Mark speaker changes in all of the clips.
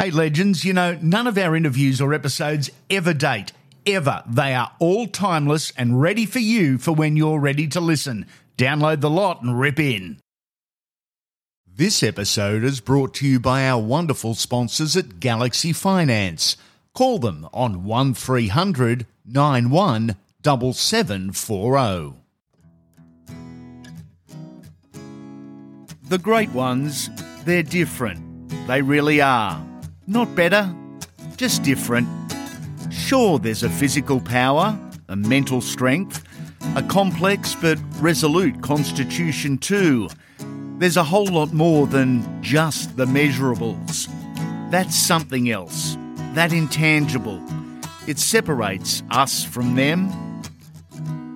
Speaker 1: Hey, legends, you know, none of our interviews or episodes ever date. Ever. They are all timeless and ready for you for when you're ready to listen. Download the lot and rip in. This episode is brought to you by our wonderful sponsors at Galaxy Finance. Call them on 1300 91 7740. The great ones, they're different. They really are. Not better, just different. Sure, there's a physical power, a mental strength, a complex but resolute constitution too. There's a whole lot more than just the measurables. That's something else, that intangible. It separates us from them.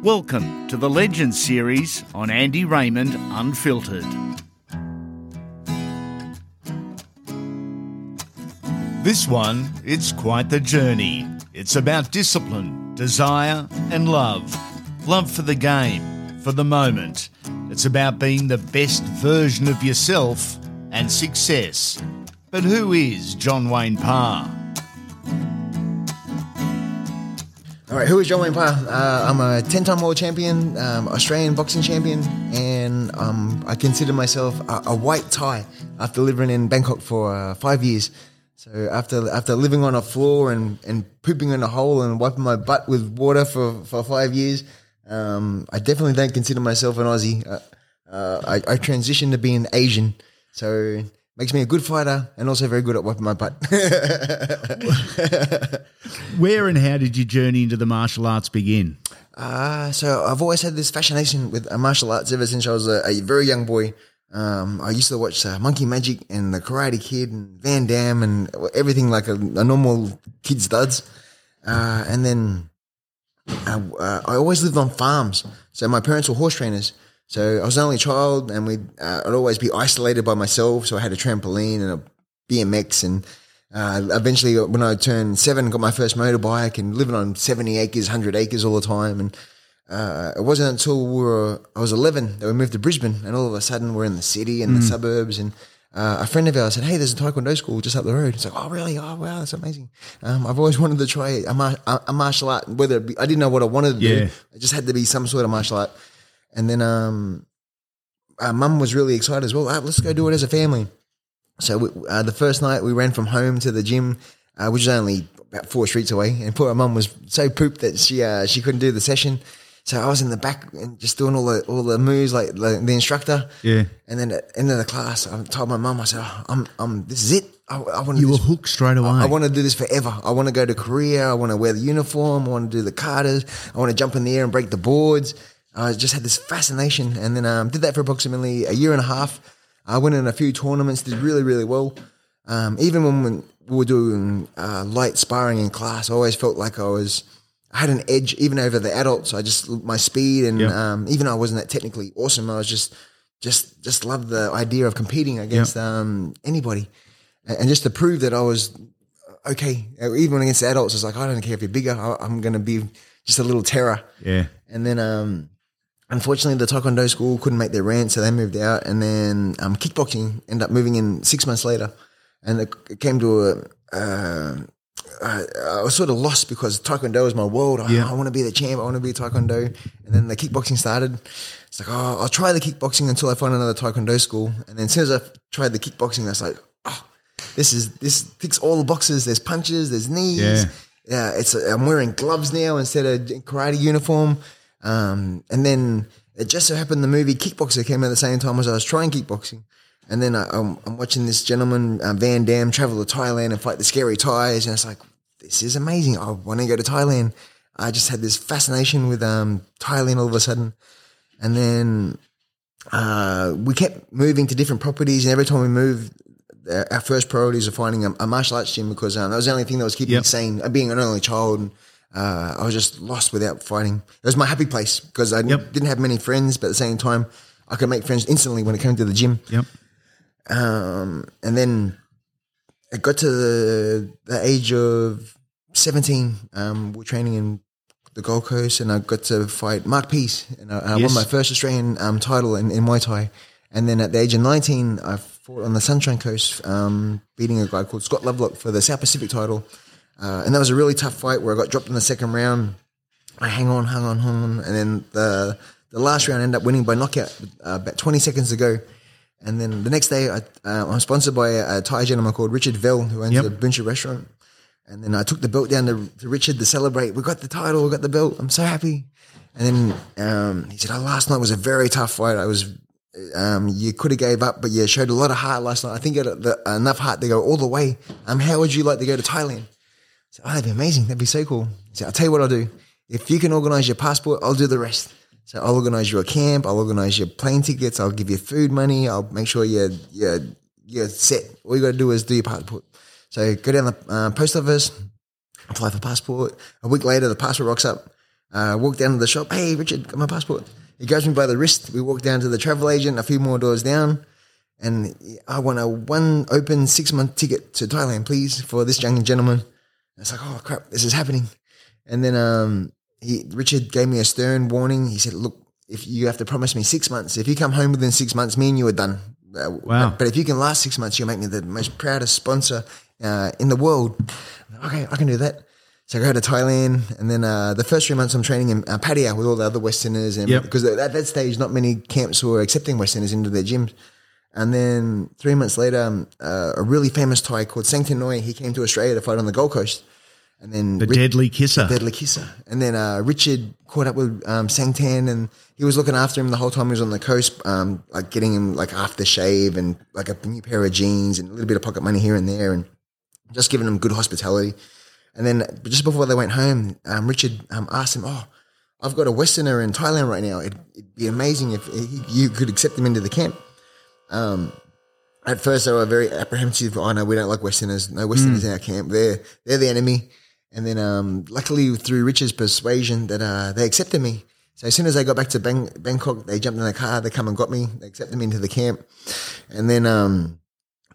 Speaker 1: Welcome to the Legends series on Andy Raymond Unfiltered. This one, it's quite the journey. It's about discipline, desire, and love. Love for the game, for the moment. It's about being the best version of yourself and success. But who is John Wayne Parr?
Speaker 2: All right, who is John Wayne Parr? Uh, I'm a 10 time world champion, um, Australian boxing champion, and um, I consider myself a, a, white Thai after living in Bangkok for uh, five years. So after after living on a floor and, and pooping in a hole and wiping my butt with water for, for five years, um, I definitely don't consider myself an Aussie. Uh, uh, I, I transitioned to being Asian, so makes me a good fighter and also very good at wiping my butt.
Speaker 1: Where and how did your journey into the martial arts begin?
Speaker 2: Uh, so I've always had this fascination with martial arts ever since I was a, a very young boy. Um, I used to watch uh, Monkey Magic and The Karate Kid and Van Damme and everything like a, a normal kid's duds. Uh, and then I, uh, I, always lived on farms. So my parents were horse trainers. So I was the only child and we'd, uh, I'd always be isolated by myself. So I had a trampoline and a BMX and uh, eventually when I turned seven, got my first motorbike and living on 70 acres, 100 acres all the time. And uh, it wasn't until we were, I was 11 that we moved to Brisbane, and all of a sudden we're in the city and mm. the suburbs. And uh, a friend of ours said, "Hey, there's a taekwondo school just up the road." It's like, "Oh, really? Oh, wow, that's amazing." Um, I've always wanted to try a, mar- a martial art. Whether be, I didn't know what I wanted to yeah. do, it just had to be some sort of martial art. And then um, our mum was really excited as well. Ah, let's go do it as a family. So we, uh, the first night we ran from home to the gym, uh, which is only about four streets away, and poor mum was so pooped that she uh, she couldn't do the session. So I was in the back and just doing all the all the moves like the, the instructor.
Speaker 1: Yeah.
Speaker 2: And then at the end of the class, I told my mum, I said, oh, "I'm, I'm. This is it. I, I want.
Speaker 1: You were hooked straight away. I,
Speaker 2: I, want to do this forever. I want to go to Korea. I want to wear the uniform. I want to do the katas. I want to jump in the air and break the boards. I just had this fascination, and then um, did that for approximately a year and a half. I went in a few tournaments, did really really well. Um, even when we were doing uh, light sparring in class, I always felt like I was I had an edge even over the adults. I just my speed and um, even though I wasn't that technically awesome, I was just just just loved the idea of competing against um, anybody, and, just to prove that I was okay, even against adults. It's like I don't care if you're bigger. I, am going to be just a little terror.
Speaker 1: Yeah.
Speaker 2: And then um, unfortunately, the Taekwondo school couldn't make their rent, so they moved out. And then um, kickboxing ended up moving in six months later, and it came to a. Uh, I, I, was sort of lost because Taekwondo was my world. I, yeah. I want to be the champ. I want to be Taekwondo. And then the kickboxing started. It's like, oh, I'll try the kickboxing until I find another Taekwondo school. And then as soon as I tried the kickboxing, I was like, oh, this is this ticks all the boxes. There's punches, there's knees. Yeah, yeah it's a, I'm wearing gloves now instead of karate uniform. Um, and then it just so happened the movie Kickboxer came out at the same time as I was trying kickboxing. And then I, am watching this gentleman, uh, Van Damme, travel to Thailand and fight the scary Thais. And it's like, this is amazing. I want to go to Thailand. I just had this fascination with um, Thailand all of a sudden. And then uh, we kept moving to different properties. And every time we moved, our first priorities are finding a, a martial arts gym because um, that was the only thing that was keeping yep. me sane. Uh, being an only child, and, uh, I was just lost without fighting. It was my happy place because I yep. didn't have many friends, but at the same time, I could make friends instantly when it came to the gym.
Speaker 1: Yep.
Speaker 2: Um, and then I got to the, the age of 17. Um, we're training in the Gold Coast, and I got to fight Mark Peace, and I, I yes. won my first Australian um, title in, in Muay Thai. And then at the age of 19, I fought on the Sunshine Coast, um, beating a guy called Scott Lovelock for the South Pacific title. Uh, and that was a really tough fight where I got dropped in the second round. I hang on, hang on, hang on. And then the, the last round I ended up winning by knockout uh, about 20 seconds to go. And then the next day, I, uh, I'm sponsored by a, a Thai gentleman called Richard Vell, who owns
Speaker 1: Yep.
Speaker 2: the Buncha restaurant. And then I took the belt down to, to Richard to celebrate. We got the title, we got the belt. I'm so happy. And then um, he said, "Oh, last night was a very tough fight. I was, um, you could have gave up, but you showed a lot of heart last night. I think you had the, enough heart to go all the way. Um, how would you like to go to Thailand?" I said, "Oh, that'd be amazing. That'd be so cool." He said, "I'll tell you what I'll do. If you can organize your passport, I'll do the rest. So I'll organize you a camp. I'll organize your plane tickets. I'll give you food money. I'll make sure you're you're, you're set. All you got to do is do your passport. So go down the uh, post office, apply for passport. A week later, the passport rocks up. Uh, walk down to the shop. Hey, Richard, got my passport. He grabs me by the wrist. We walk down to the travel agent, a few more doors down, and I want a one open six month ticket to Thailand, please, for this young gentleman. And it's like, oh crap, this is happening. And then um, he Richard gave me a stern warning. He said, look, if you have to promise me six months, if you come home within six months, me and you are done. Uh,
Speaker 1: Wow.
Speaker 2: But, if you can last six months, you'll make me the most proudest sponsor uh, in the world. Okay, I can do that. So I go to Thailand, and then uh, the first three months I'm training in uh, Pattaya with all the other Westerners, and
Speaker 1: Yep.
Speaker 2: because at that stage not many camps were accepting Westerners into their gyms. And then three months later, um, uh, a really famous Thai called Sang Noi, he came to Australia to fight on the Gold Coast. And then
Speaker 1: The
Speaker 2: Ri-
Speaker 1: deadly kisser.
Speaker 2: The deadly Kisser. And then uh, Richard caught up with um, Sangtien and he was looking after him the whole time he was on the coast, um, like getting him like after shave and like a new pair of jeans and a little bit of pocket money here and there and just giving him good hospitality. And then just before they went home, um, Richard um, asked him, "Oh, I've got a Westerner in Thailand right now. It'd, it'd be amazing if he, you could accept him into the camp." Um, at first, they were very apprehensive. Oh no, we don't like Westerners. No Westerners in our camp. They're they're the enemy. And then, um, luckily, through Richard's persuasion, that uh, they accepted me. So as soon as they got back to Bang- Bangkok, they jumped in the car. They come and got me. They accepted me into the camp. And then um,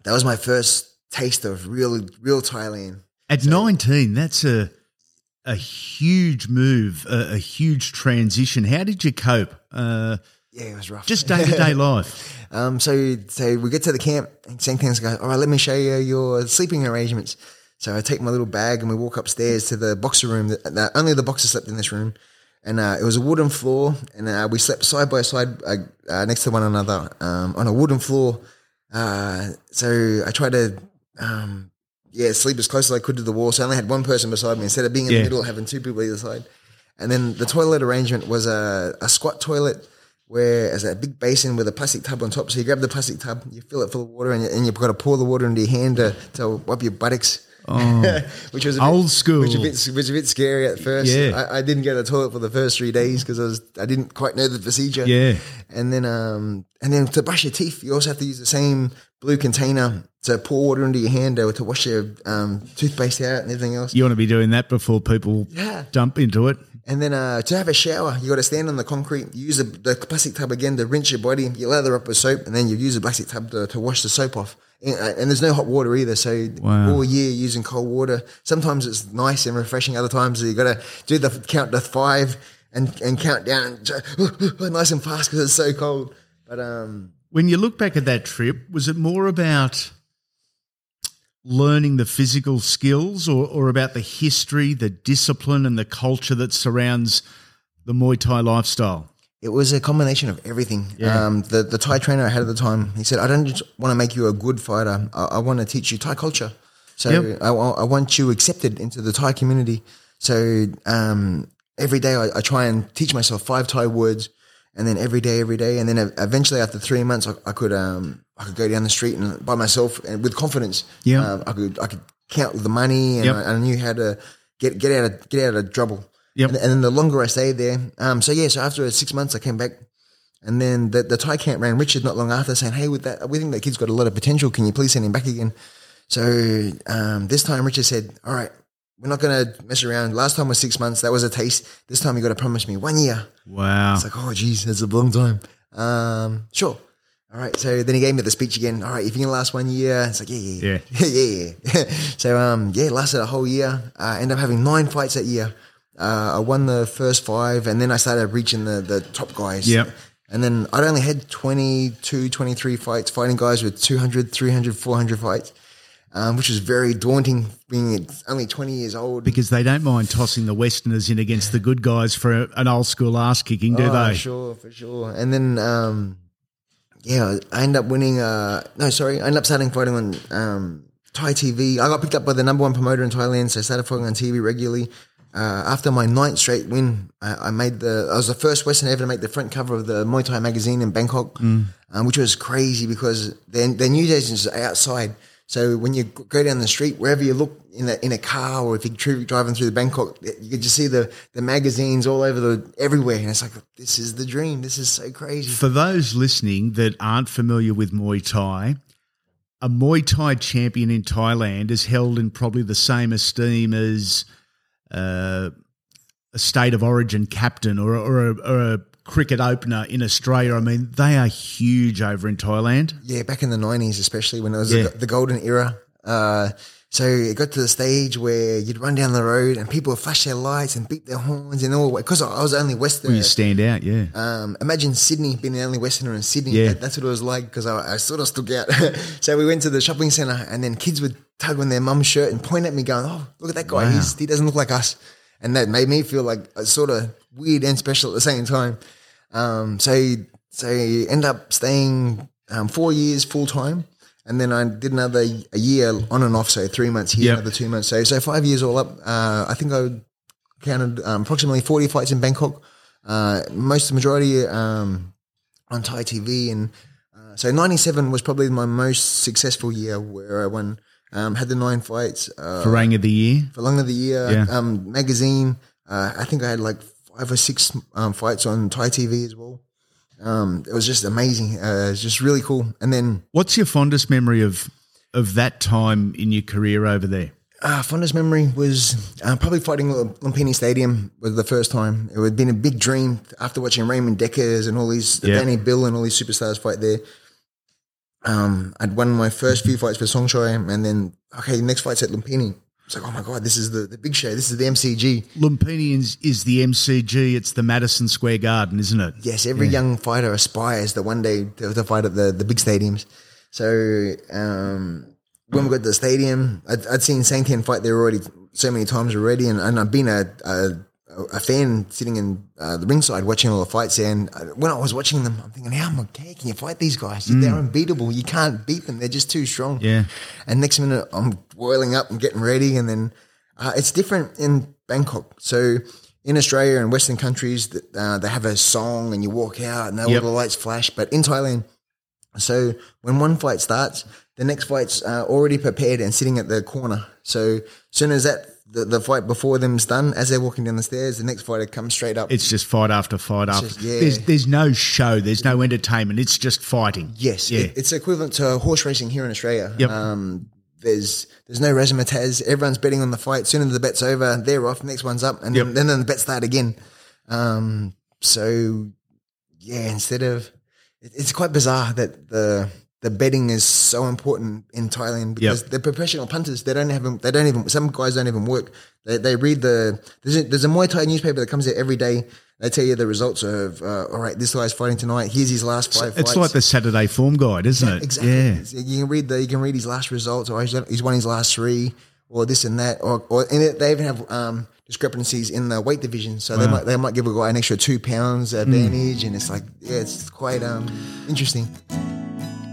Speaker 2: that was my first taste of real real Thailand.
Speaker 1: At 19, that's a a huge move, a, a huge transition. How did you cope? Uh,
Speaker 2: Yeah, it was rough.
Speaker 1: just day to day life.
Speaker 2: Um, so, so we get to the camp and Sangtien's goes, all right, let me show you your sleeping arrangements. So I take my little bag and we walk upstairs to the boxer room. That, that only the boxer slept in this room. And uh, it was a wooden floor and uh, we slept side by side uh, uh, next to one another um, on a wooden floor. Uh, so I tried to, um, yeah, sleep as close as I could to the wall. So I only had one person beside me instead of being in
Speaker 1: Yeah.
Speaker 2: the middle, having two people either side. And then the toilet arrangement was a, a squat toilet where there's a big basin with a plastic tub on top. So you grab the plastic tub, you fill it full of water, and, you, and you've got to pour the water into your hand to, to wipe your buttocks. which was a
Speaker 1: Old
Speaker 2: bit,
Speaker 1: school.
Speaker 2: which, a bit, which was a bit scary at first.
Speaker 1: Yeah.
Speaker 2: I, I didn't go to the toilet for the first three days because I was I didn't quite know the procedure.
Speaker 1: Yeah.
Speaker 2: and then um and then to brush your teeth, you also have to use the same blue container to pour water into your hand to, to wash your um, toothpaste out and everything else.
Speaker 1: You want to be doing that before people
Speaker 2: Yeah.
Speaker 1: dump into it.
Speaker 2: And then uh, to have a shower, you got to stand on the concrete, use the, the plastic tub again to rinse your body. You lather up with soap, and then you use the plastic tub to, to wash the soap off. And, uh, and there's no hot water either, so
Speaker 1: Wow.
Speaker 2: all year using cold water. Sometimes it's nice and refreshing. Other times you got to do the count to five and, and count down nice and fast because it's so cold. But um,
Speaker 1: When you look back at that trip, was it more about learning the physical skills or, or about the history, the discipline, and the culture that surrounds the Muay Thai lifestyle?
Speaker 2: It was a combination of everything.
Speaker 1: Yeah.
Speaker 2: Um, the the Thai trainer I had at the time, he said, "I don't just want to make you a good fighter. I, I want to teach you Thai culture. So
Speaker 1: Yep.
Speaker 2: I, I want you accepted into the Thai community. So um, every day I, I try and teach myself five Thai words, and then every day, every day, and then eventually after three months, I, I could um, I could go down the street and by myself and with confidence.
Speaker 1: Yeah.
Speaker 2: um, I could I could count the money, and
Speaker 1: Yep.
Speaker 2: I, I knew how to get get out of get out of trouble.
Speaker 1: Yep.
Speaker 2: And, and then the longer I stayed there, um, so yeah, so after six months, I came back, and then the, the Thai camp ran Richard not long after, saying, "Hey, with that, we think that kid's got a lot of potential. Can you please send him back again?" So um, this time, Richard said, "All right, we're not going to mess around. Last time was six months. That was a taste. This time, you got to promise me one year."
Speaker 1: Wow.
Speaker 2: It's like, "Oh, geez, that's a long time." Um, sure. All right. So then he gave me the speech again. All right, if you can last one year, it's like, yeah, yeah, yeah, yeah, yeah. so um, yeah, lasted a whole year. I ended up having nine fights that year. Uh, I won the first five, and then I started reaching the the top guys.
Speaker 1: Yep.
Speaker 2: And then I'd only had 22, 23 fights, fighting guys with 200, 300, 400 fights, um, which was very daunting being only 20 years old.
Speaker 1: Because they don't mind tossing the Westerners in against the good guys for an old school ass kicking, do
Speaker 2: oh,
Speaker 1: they?
Speaker 2: For sure, for sure. And then, um, yeah, I ended up winning. Uh, no, sorry, I ended up starting fighting on um, Thai TV. I got picked up by the number one promoter in Thailand, so I started fighting on TV regularly. Uh, after my ninth straight win, I, I, made the. I was the first Western ever to make the front cover of the Muay Thai magazine in Bangkok, mm. um, which was crazy because their, their news agents are outside. So when you go down the street, wherever you look in a in a car or if you're driving through the Bangkok, you could just see the the magazines all over the everywhere, and it's like this is the dream. This is so crazy.
Speaker 1: For those listening that aren't familiar with Muay Thai, a Muay Thai champion in Thailand is held in probably the same esteem as uh, a state of origin captain or, or, a, or a cricket opener in Australia. I mean, they are huge over in Thailand.
Speaker 2: Yeah, back in the 90s, especially when it was yeah. the, the, golden era. Uh, so it got to the stage where you'd run down the road and people would flash their lights and beat their horns and all. Because I was only Westerner.
Speaker 1: Well, you stand out, yeah.
Speaker 2: Um, imagine Sydney being the only Westerner in Sydney. Yeah. That, that's what it was like because I, I, sort of stuck out. so we went to the shopping centre and then kids would tug on their mum's shirt and point at me going, oh, look at that guy. Wow. he doesn't look like us. And that made me feel like a sort of weird and special at the same time. Um, so, so end up staying um, four years full time and then I did another a year on and off, so three months here, yep. another two months. So so five years all up. Uh, I think I counted um, approximately forty fights in Bangkok. Uh, most the majority um, on Thai TV, and uh, so ninety seven was probably my most successful year where I won. Um, had the nine fights.
Speaker 1: Uh, Farang of the year.
Speaker 2: Farang of the year. Yeah. Um, magazine. Uh, I think I had like five or six um, fights on Thai TV as well um, it was just amazing. Uh, it was just really cool. And then,
Speaker 1: what's your fondest memory of of that time in your career over there?
Speaker 2: Uh, fondest memory was uh, probably fighting at Lumpini Stadium was the first time. It had been a big dream after watching Ramon Dekkers and all these, yep. Danny Bill and all these superstars fight there. Um, I'd won my first few fights for Songchai and then, okay, next fight's at Lumpini. It's like, oh my God, this is the, the big show. This is the MCG.
Speaker 1: Lumpini is, is the MCG. It's the Madison Square Garden, isn't it?
Speaker 2: Yes, every yeah. young fighter aspires to one day to, to fight at the, the big stadiums. So um, when we got to the stadium, I'd, I'd seen Sang fight there already so many times already, and, and I've been a, a a fan sitting in uh, the ringside watching all the fights. And uh, when I was watching them, I'm thinking, how am I, can you fight these guys? Mm. They're unbeatable. You can't beat them. They're just too strong.
Speaker 1: Yeah.
Speaker 2: And next minute, I'm boiling up and getting ready. And then uh, it's different in Bangkok. So in Australia and Western countries, uh, they have a song and you walk out and all yep. the lights flash. But in Thailand, so when one fight starts, the next fight's uh, already prepared and sitting at the corner. So as soon as that the, the fight before them's done, as they're walking down the stairs, the next fighter comes straight up.
Speaker 1: It's just fight after fight after. Just, yeah. There's there's no show, there's no entertainment. It's just fighting.
Speaker 2: Yes, yeah. It, it's equivalent to horse racing here in Australia. Yep. Um, there's there's no razzmatazz. Everyone's betting on the fight. Sooner the bet's over, they're off. Next one's up, and yep. then, then the bet start again. Um, so yeah, instead of it's quite bizarre that the the betting is so important in Thailand because yep. they're professional punters. They don't have they don't even some guys don't even work. They, they read the there's a, there's a Muay Thai newspaper that comes out every day. They tell you the results of uh, all right. This guy's fighting tonight. Here's his last five.
Speaker 1: It's
Speaker 2: fights.
Speaker 1: like the Saturday Form Guide, isn't
Speaker 2: yeah,
Speaker 1: it?
Speaker 2: Exactly. Yeah. You can read the you can read his last results, or he's, won his last three, or this and that, or or and they even have um, discrepancies in the weight division. So wow. they might they might give a guy an extra two pounds advantage, mm. and it's like yeah, it's quite um, interesting.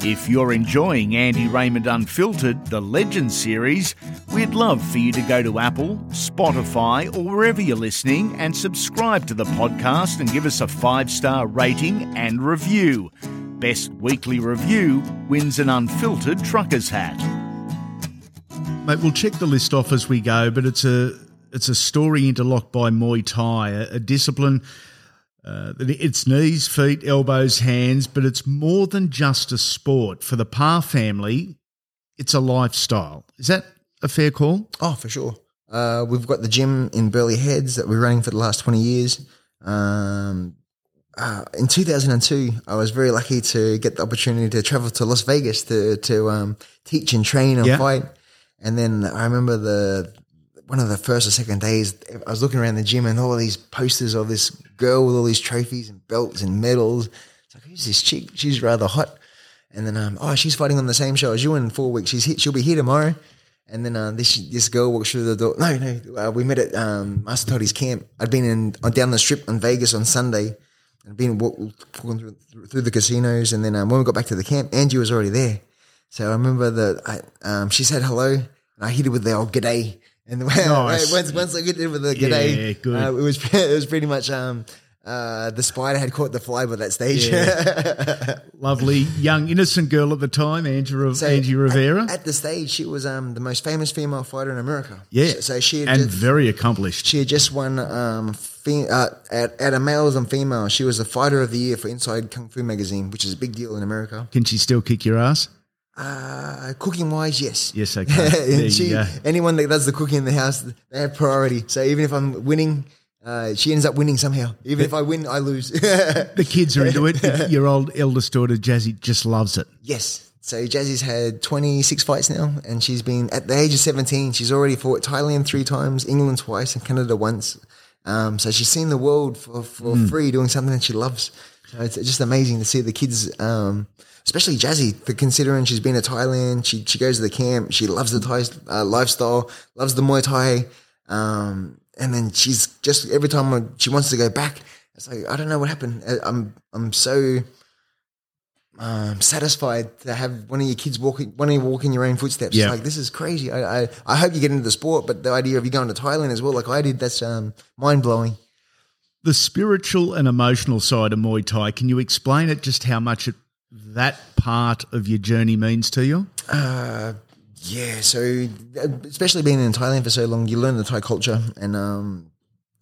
Speaker 1: If you're enjoying Andy Raymond Unfiltered, the Legend series, we'd love for you to go to Apple, Spotify, or wherever you're listening and subscribe to the podcast and give us a five star rating and review. Best weekly review wins an unfiltered trucker's hat. Mate, we'll check the list off as we go, but it's a it's a story interlocked by Muay Thai, a, a discipline uh, it's knees, feet, elbows, hands, but it's more than just a sport. For the Parr family, it's a lifestyle. Is that a fair call?
Speaker 2: Oh, for sure. Uh, we've got the gym in Burleigh Heads that we're running for the last 20 years. Um, uh, in 2002, I was very lucky to get the opportunity to travel to Las Vegas to, to um, teach and train and yeah. fight. And then I remember the one of the first or second days, I was looking around the gym and all of these posters of this girl with all these trophies and belts and medals. It's like, who's this chick? She's rather hot. And then, um, oh, she's fighting on the same show as you in four weeks. She's hit, she'll be here tomorrow. And then uh, this this girl walks through the door. No, no, uh, we met at um, Master Toddy's camp. I'd been in on down the strip in Vegas on Sunday. I'd been walking through, through the casinos, and then um, when we got back to the camp, Angie was already there. So I remember that I, um, she said hello, and I hit it with the old g'day. And
Speaker 1: Nice.
Speaker 2: once once I get it with the g'day,
Speaker 1: Yeah, good.
Speaker 2: Uh, it was it was pretty much um, uh, the spider had caught the fly by that stage.
Speaker 1: Lovely young innocent girl at the time, Angie,
Speaker 2: So
Speaker 1: Angie Rivera.
Speaker 2: At, at the stage, she was um, the most famous female fighter in America.
Speaker 1: yeah.
Speaker 2: So, so she had
Speaker 1: and
Speaker 2: just,
Speaker 1: very accomplished.
Speaker 2: she had just won um, fe- uh, at, at a males and female. She was the fighter of the year for Inside Kung Fu magazine, which is a big deal in America.
Speaker 1: Can she still kick your ass?
Speaker 2: Uh, cooking wise, yes.
Speaker 1: Yes, okay.
Speaker 2: And she, anyone that does the cooking in the house, they have priority. So even if I'm winning, uh, she ends up winning somehow. Even if I win, I lose.
Speaker 1: The kids are into it. Your old eldest daughter, Jazzy, just loves it.
Speaker 2: Yes. So Jazzy's had 26 fights now, and she's been at the age of 17. She's already fought Thailand three times, England twice, and Canada once. Um, so she's seen the world for, for
Speaker 1: Hmm.
Speaker 2: free doing something that she loves. So it's just amazing to see the kids, um, especially Jazzy, for considering she's been to Thailand. She she goes to the camp. She loves the Thai uh, lifestyle, loves the Muay Thai, um, and then she's just every time she wants to go back. It's like I don't know what happened. I- I'm I'm so um, satisfied to have one of your kids walking, one of you walk in your own footsteps.
Speaker 1: Yeah.
Speaker 2: Like this is crazy. I, I, I hope you get into the sport, but the idea of you going to Thailand as well, like I did, that's um, mind blowing.
Speaker 1: The spiritual and emotional side of Muay Thai, can you explain it just how much it, that part of your journey means to you?
Speaker 2: Yeah, so uh, especially being in Thailand for so long, you learn the Thai culture, and um,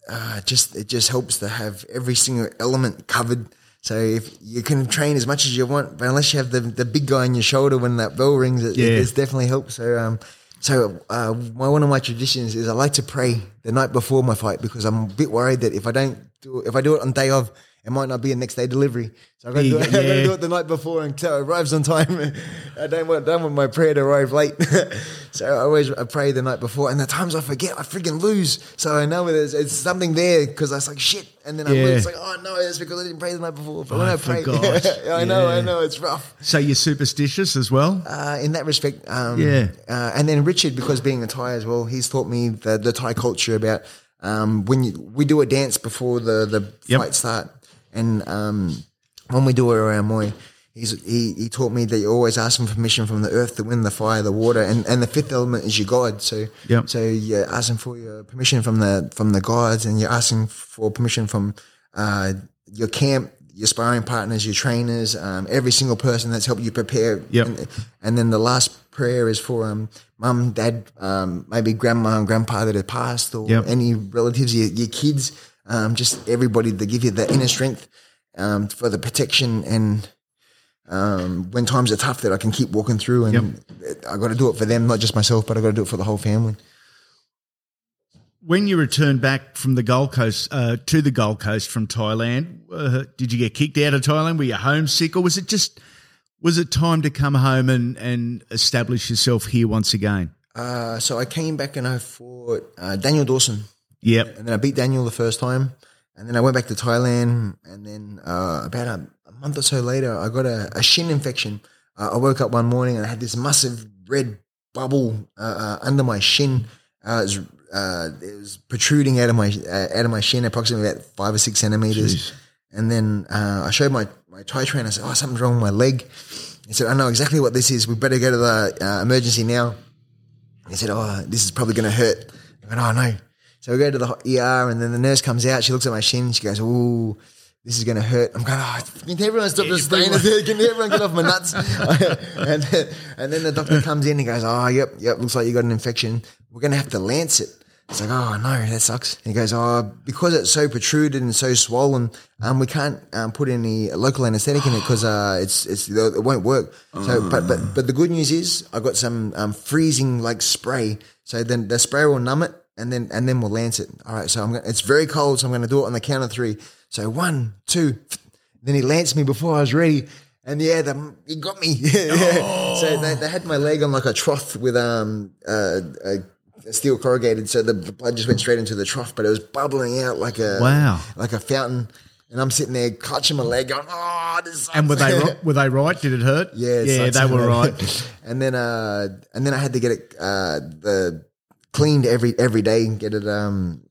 Speaker 2: uh, just it just helps to have every single element covered. So if you can train as much as you want, but unless you have the, the big guy on your shoulder when that bell rings, it,
Speaker 1: Yeah.
Speaker 2: it, it's definitely helps. So um, so uh, my, one of my traditions is I like to pray the night before my fight because I'm a bit worried that if I don't do if I do it on day of, it might not be a next day delivery. So I got to do,
Speaker 1: Yeah,
Speaker 2: do it the night before and so it arrives on time. I don't want, don't want my prayer to arrive late. so I always I pray the night before. And the times I forget, I freaking lose. So I know there's it's something there because I was like, shit. And then I
Speaker 1: Yeah.
Speaker 2: lose. It's like, oh no, it's because I didn't pray the night before. But when
Speaker 1: I
Speaker 2: I pray,
Speaker 1: forgot.
Speaker 2: I know, I know, it's rough.
Speaker 1: So you're superstitious as well?
Speaker 2: Uh, in that respect, um,
Speaker 1: Yeah.
Speaker 2: Uh, and then Richard, because being a Thai as well, he's taught me the, the Thai culture about um, when you, we do a dance before the the
Speaker 1: Yep.
Speaker 2: fight start, and um, when we do it around Muay, he's, he he taught me that you always ask for permission from the earth, the wind, the fire, the water, and, and the fifth element is your God. So
Speaker 1: Yep.
Speaker 2: so you're asking for your permission from the from the gods, and you're asking for permission from uh, your camp. Your sparring partners, your trainers, um, every single person that's helped you prepare.
Speaker 1: Yep.
Speaker 2: And, and then the last prayer is for um, mum, dad, um, maybe grandma and grandpa that have passed, or
Speaker 1: Yep.
Speaker 2: any relatives, your, your kids, um, just everybody to give you that inner strength um, for the protection and um, when times are tough that I can keep walking through. And I got to do it for them, not just myself, but I got to do it for the whole family.
Speaker 1: When you returned back from the Gold Coast uh, to the Gold Coast from Thailand, uh, did you get kicked out of Thailand? Were you homesick, or was it just was it time to come home and, and establish yourself here once again?
Speaker 2: Uh, so I came back and I fought uh, Daniel Dawson.
Speaker 1: Yep.
Speaker 2: and then I beat Daniel the first time, and then I went back to Thailand, and then uh, about a, a month or so later, I got a, a shin infection. Uh, I woke up one morning and I had this massive red bubble uh, uh, under my shin. Uh, it, was, uh, it was protruding out of my out of my shin, approximately about five or six centimeters.
Speaker 1: Jeez.
Speaker 2: And then uh, I showed my my Thai trainer. I said, "Oh, something's wrong with my leg." He said, "I know exactly what this is. We better go to the uh, emergency now." He said, "Oh, this is probably going to hurt." I went, "Oh no." So we go to the ER, and then the nurse comes out. She looks at my shin. She goes, "Ooh, this is going to hurt." I'm going, "Oh, can everyone stop this stain? Can everyone get off my nuts?" and, then, and then the doctor comes in. He goes, "Oh, yep, yep. Looks like you got an infection. We're going to have to lance it." It's like, "Oh no, that sucks." And he goes, "Oh, because it's so protruded and so swollen, um, we can't um, put any local anesthetic in it because uh, it's it's it won't work." So, but but but the good news is I got some um, freezing like spray. So then the spray will numb it, and then and then we'll lance it. All right. So I'm gonna, it's very cold, so I'm going to do it on the count of three. So one, two. Then he lanced me before I was ready. And yeah, the, he got me. So they, they had my leg on like a trough with um uh, a steel corrugated, so the blood just went straight into the trough, but it was bubbling out like a
Speaker 1: Wow.
Speaker 2: like a fountain. And I'm sitting there clutching my leg, going, "Oh this sucks.
Speaker 1: And were they were they right? Did it hurt?
Speaker 2: Yeah, it
Speaker 1: yeah, they were right.
Speaker 2: and then uh and then I had to get it uh the cleaned every every day, get it um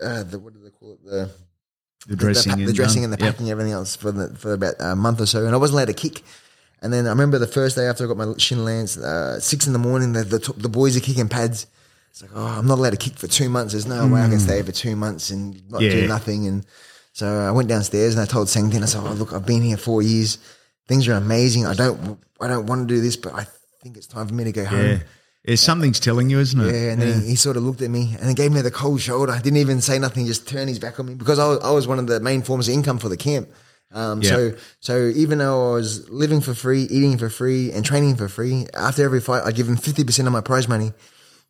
Speaker 2: uh the what do they call it? The
Speaker 1: The dressing,
Speaker 2: the, the
Speaker 1: and,
Speaker 2: dressing and the
Speaker 1: yep.
Speaker 2: packing, everything else for the for about a month or so, and I wasn't allowed to kick. And then I remember the first day after I got my shin lance, uh, six in the morning, the, the the boys are kicking pads. It's like, oh, I'm not allowed to kick for two months. There's no way I can stay for two months and not
Speaker 1: Yeah.
Speaker 2: do nothing. And so I went downstairs and I told Sangtien, I said, oh, look, I've been here four years. Things are amazing. I don't, I don't want to do this, but I think it's time for me to go home.
Speaker 1: Yeah. Yeah, something's telling you, isn't it?
Speaker 2: Yeah, and then He, he sort of looked at me and he gave me the cold shoulder. I didn't even say nothing, just turned his back on me because I was, I was one of the main forms of income for the camp. Um,
Speaker 1: Yeah.
Speaker 2: So, so even though I was living for free, eating for free, and training for free, after every fight, I'd give him fifty percent of my prize money.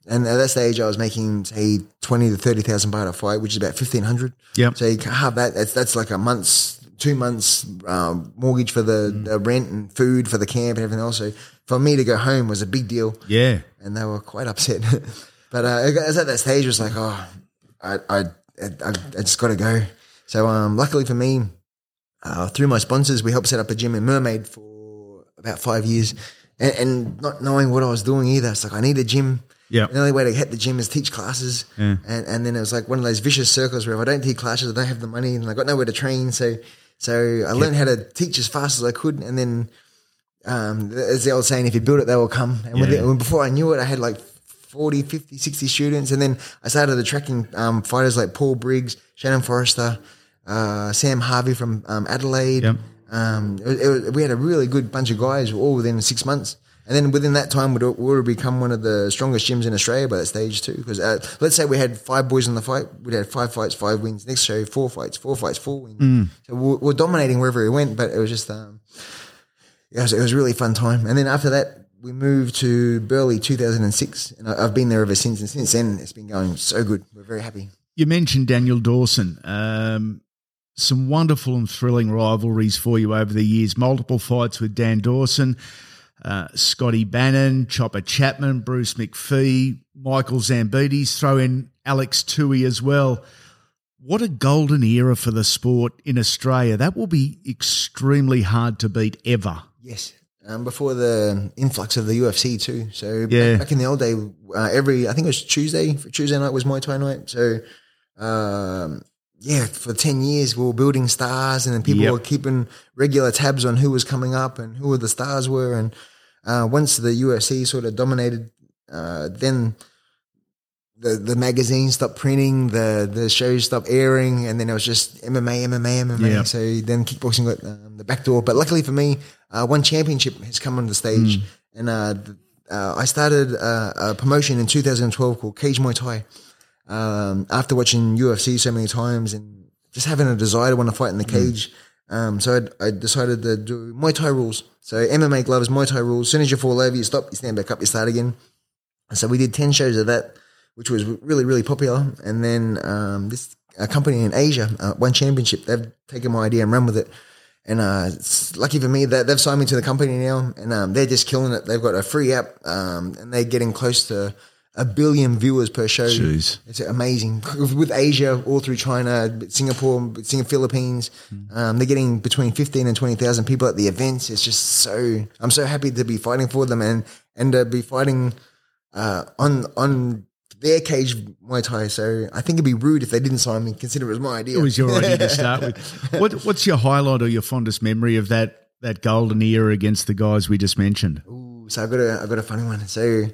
Speaker 2: And at that stage, I was making say twenty to thirty thousand baht a fight, which is about fifteen hundred.
Speaker 1: Yep.
Speaker 2: So you can have that. That's that's like a month's, two months um, mortgage for the,
Speaker 1: Mm.
Speaker 2: the rent and food for the camp and everything else. So for me to go home was a big deal
Speaker 1: Yeah.
Speaker 2: and they were quite upset. but uh, it was at that stage, it was like, oh, I, I, I, I just got to go. So um, luckily for me, uh, through my sponsors, we helped set up a gym in Mermaid for about five years, and, and not knowing what I was doing either. It's like I need a gym.
Speaker 1: Yeah.
Speaker 2: The only way to hit the gym is teach classes, and and then it was like one of those vicious circles where if I don't teach classes, I don't have the money, and I got nowhere to train. So so I learned how to teach as fast as I could, and then um, as the old saying, if you build it, they will come. And with
Speaker 1: Yeah.
Speaker 2: it, before I knew it, I had like 40, 50, 60 students. And then I started attracting um, fighters like Paul Briggs, Shannon Forrester, uh, Sam Harvey from um, Adelaide.
Speaker 1: Yep.
Speaker 2: Um, it, it was- we had a really good bunch of guys all within six months. And then within that time, we'd, we would become one of the strongest gyms in Australia by that stage too. Because uh, let's say we had five boys in the fight, we'd had five fights, five wins. Next show, four fights, four fights, four wins. So we're, we're dominating wherever we went. But it was just um, it was, it was a really fun time. And then after that, we moved to Burleigh 2006, and I've been there ever since. And since then, it's been going so good. We're very happy.
Speaker 1: You mentioned Daniel Dawson. Um, some wonderful and thrilling rivalries for you over the years. Multiple fights with Dan Dawson, uh, Scotty Bannon, Chopper Chapman, Bruce McPhee, Michael Zambidis. Throw in Alex Tui as well. What a golden era for the sport in Australia. That will be extremely hard to beat ever.
Speaker 2: Yes. Um, before the influx of the UFC too. So
Speaker 1: Yeah.
Speaker 2: back, back in the old day, uh, every I think it was Tuesday. Tuesday night was Muay Thai night. So um, yeah, for ten years we were building stars, and then people
Speaker 1: Yep.
Speaker 2: were keeping regular tabs on who was coming up and who the stars were. And uh, once the UFC sort of dominated, uh, then the the magazines stopped printing, the the shows stopped airing, and then it was just MMA, MMA, MMA.
Speaker 1: Yeah.
Speaker 2: So then kickboxing got um, the back door. But luckily for me, uh, one championship has come on the stage, and uh, uh, I started uh, a promotion in 2012 called Cage Muay Thai. Um, after watching UFC so many times and just having a desire to want to fight in the cage, um, so I, I decided to do Muay Thai rules. So MMA gloves, Muay Thai rules. As soon as you fall over, you stop, you stand back up, you start again. And so we did 10 shows of that, which was really, really popular. And then um, this a company in Asia, uh, One Championship, they've taken my idea and run with it. And uh, it's lucky for me that they've signed me to the company now, and um, they're just killing it. They've got a free app, um, and they're getting close to a billion viewers per show.
Speaker 1: Jeez.
Speaker 2: It's amazing with Asia, all through China, Singapore, Singapore, Philippines. Um, they're getting between fifteen and twenty thousand people at the events. It's just so. I'm so happy to be fighting for them and and to be fighting uh, on on their cage Muay Thai. So I think it'd be rude if they didn't sign me. Consider it was my idea.
Speaker 1: It was your idea to start with. What, what's your highlight or your fondest memory of that that golden era against the guys we just mentioned?
Speaker 2: Ooh, so I got a I got a funny one. So,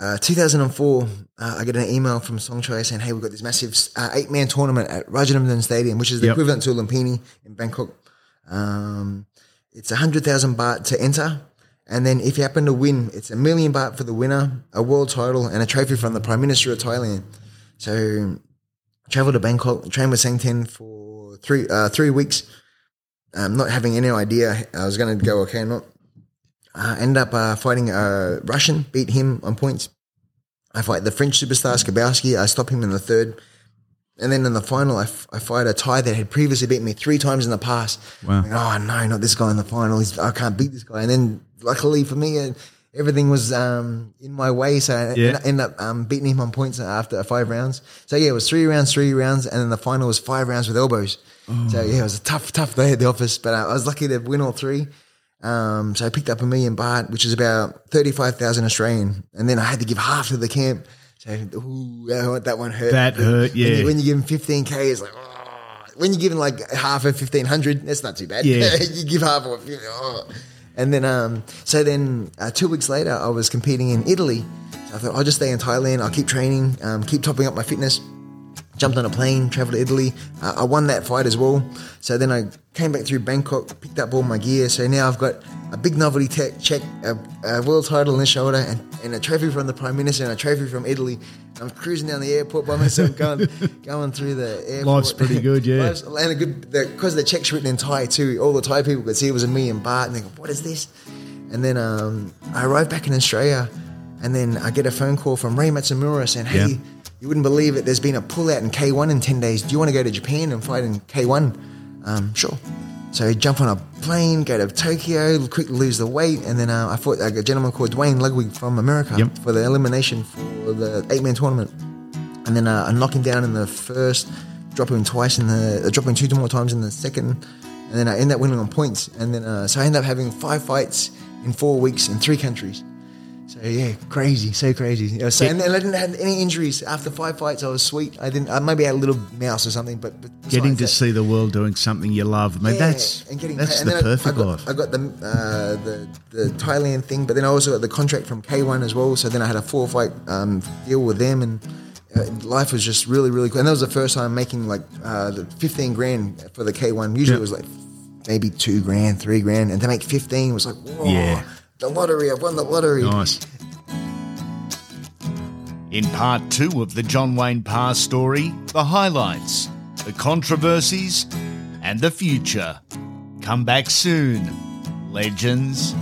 Speaker 2: uh, 2004, uh, I get an email from Songchai saying, "Hey, we've got this massive uh, eight man tournament at Rajadamnern Stadium, which is the
Speaker 1: Yep.
Speaker 2: equivalent to Lumpini in Bangkok. Um, it's a hundred thousand baht to enter." And then if you happen to win, it's a million baht for the winner, a world title, and a trophy from the Prime Minister of Thailand. So traveled to Bangkok, trained with Sangtien for three uh, three weeks. Um, not having any idea I was going to go okay or not. I end up uh, fighting a Russian, beat him on points. I fight the French superstar Skarbowsky. I stop him in the third. And then in the final, I, f- I fight a Thai that had previously beaten me three times in the past.
Speaker 1: Wow.
Speaker 2: Like, oh, no, not this guy in the final. He's, I can't beat this guy. And then luckily for me, everything was um, in my way. So I
Speaker 3: Yeah.
Speaker 2: ended- up um, beating him on points after five rounds. So yeah, it was three rounds, three rounds, and then the final was five rounds with elbows. So yeah, it was a tough, tough day at the office, but uh, I was lucky to win all three. Um, so I picked up a million baht, which is about thirty-five thousand Australian, and then I had to give half to the camp. So ooh, that one hurt.
Speaker 3: That hurt,
Speaker 2: When you-
Speaker 3: yeah.
Speaker 2: When you give him fifteen k, it's like. Oh. When you're giving like half of fifteen hundred, that's not too bad.
Speaker 3: Yeah.
Speaker 2: you give half of. Oh. And then, um, so then uh, two weeks later, I was competing in Italy. So I thought I'll just stay in Thailand. I'll keep training, um, keep topping up my fitness. Jumped on a plane, traveled to Italy. Uh, I won that fight as well. So then I came back through Bangkok, picked up all my gear. So now I've got a big novelty tech check, a, a world title in the shoulder, and, and a trophy from the Prime Minister and a trophy from Italy. I'm cruising down the airport by myself, going going through the airport.
Speaker 3: Life's pretty good, yeah.
Speaker 2: Life's- and a good because the, check's written in Thai too. All the Thai people could see it was a million baht, and they go, "What is this?" And then um, I arrived back in Australia, and then I get a phone call from Ray Matsumura saying, "Hey,
Speaker 3: Yeah.
Speaker 2: You wouldn't believe it. There's been a pullout in K1 in ten days. Do you want to go to Japan and fight in K1?" Um, sure. So jump on a plane, go to Tokyo, quickly lose the weight, and then uh, I fought a gentleman called Duane Ludwig from America
Speaker 3: Yep.
Speaker 2: for the elimination for the eight-man tournament and then uh, I knock him down in the first, drop him twice in the, uh, drop him two more times in the second, and then I end up winning on points. And then uh, so I end up having five fights in four weeks in three countries. So yeah, crazy, so crazy. So, and, and I didn't have any injuries after five fights. I was sweet. I didn't. I maybe had a little mouse or something, but, but
Speaker 3: Getting to
Speaker 2: that-
Speaker 3: see the world doing something you love. I mean,
Speaker 2: yeah,
Speaker 3: that's
Speaker 2: and getting
Speaker 3: that's
Speaker 2: paid.
Speaker 3: the
Speaker 2: And then I-
Speaker 3: perfect
Speaker 2: I, got,
Speaker 3: life.
Speaker 2: I got the, uh, the the Thailand thing, but then I also got the contract from K1 as well. So then I had a four fight um, deal with them, and uh, life was just really really cool. And that was the first time making like uh, the 15 grand for the K1. Usually
Speaker 3: Yeah.
Speaker 2: it was like maybe two grand, three grand, and to make 15 was like whoa,
Speaker 3: Yeah.
Speaker 2: The lottery. I've won the lottery.
Speaker 3: nice.
Speaker 1: In part two of the John Wayne Parr story, the highlights, the controversies, and the future. Come back soon, legends.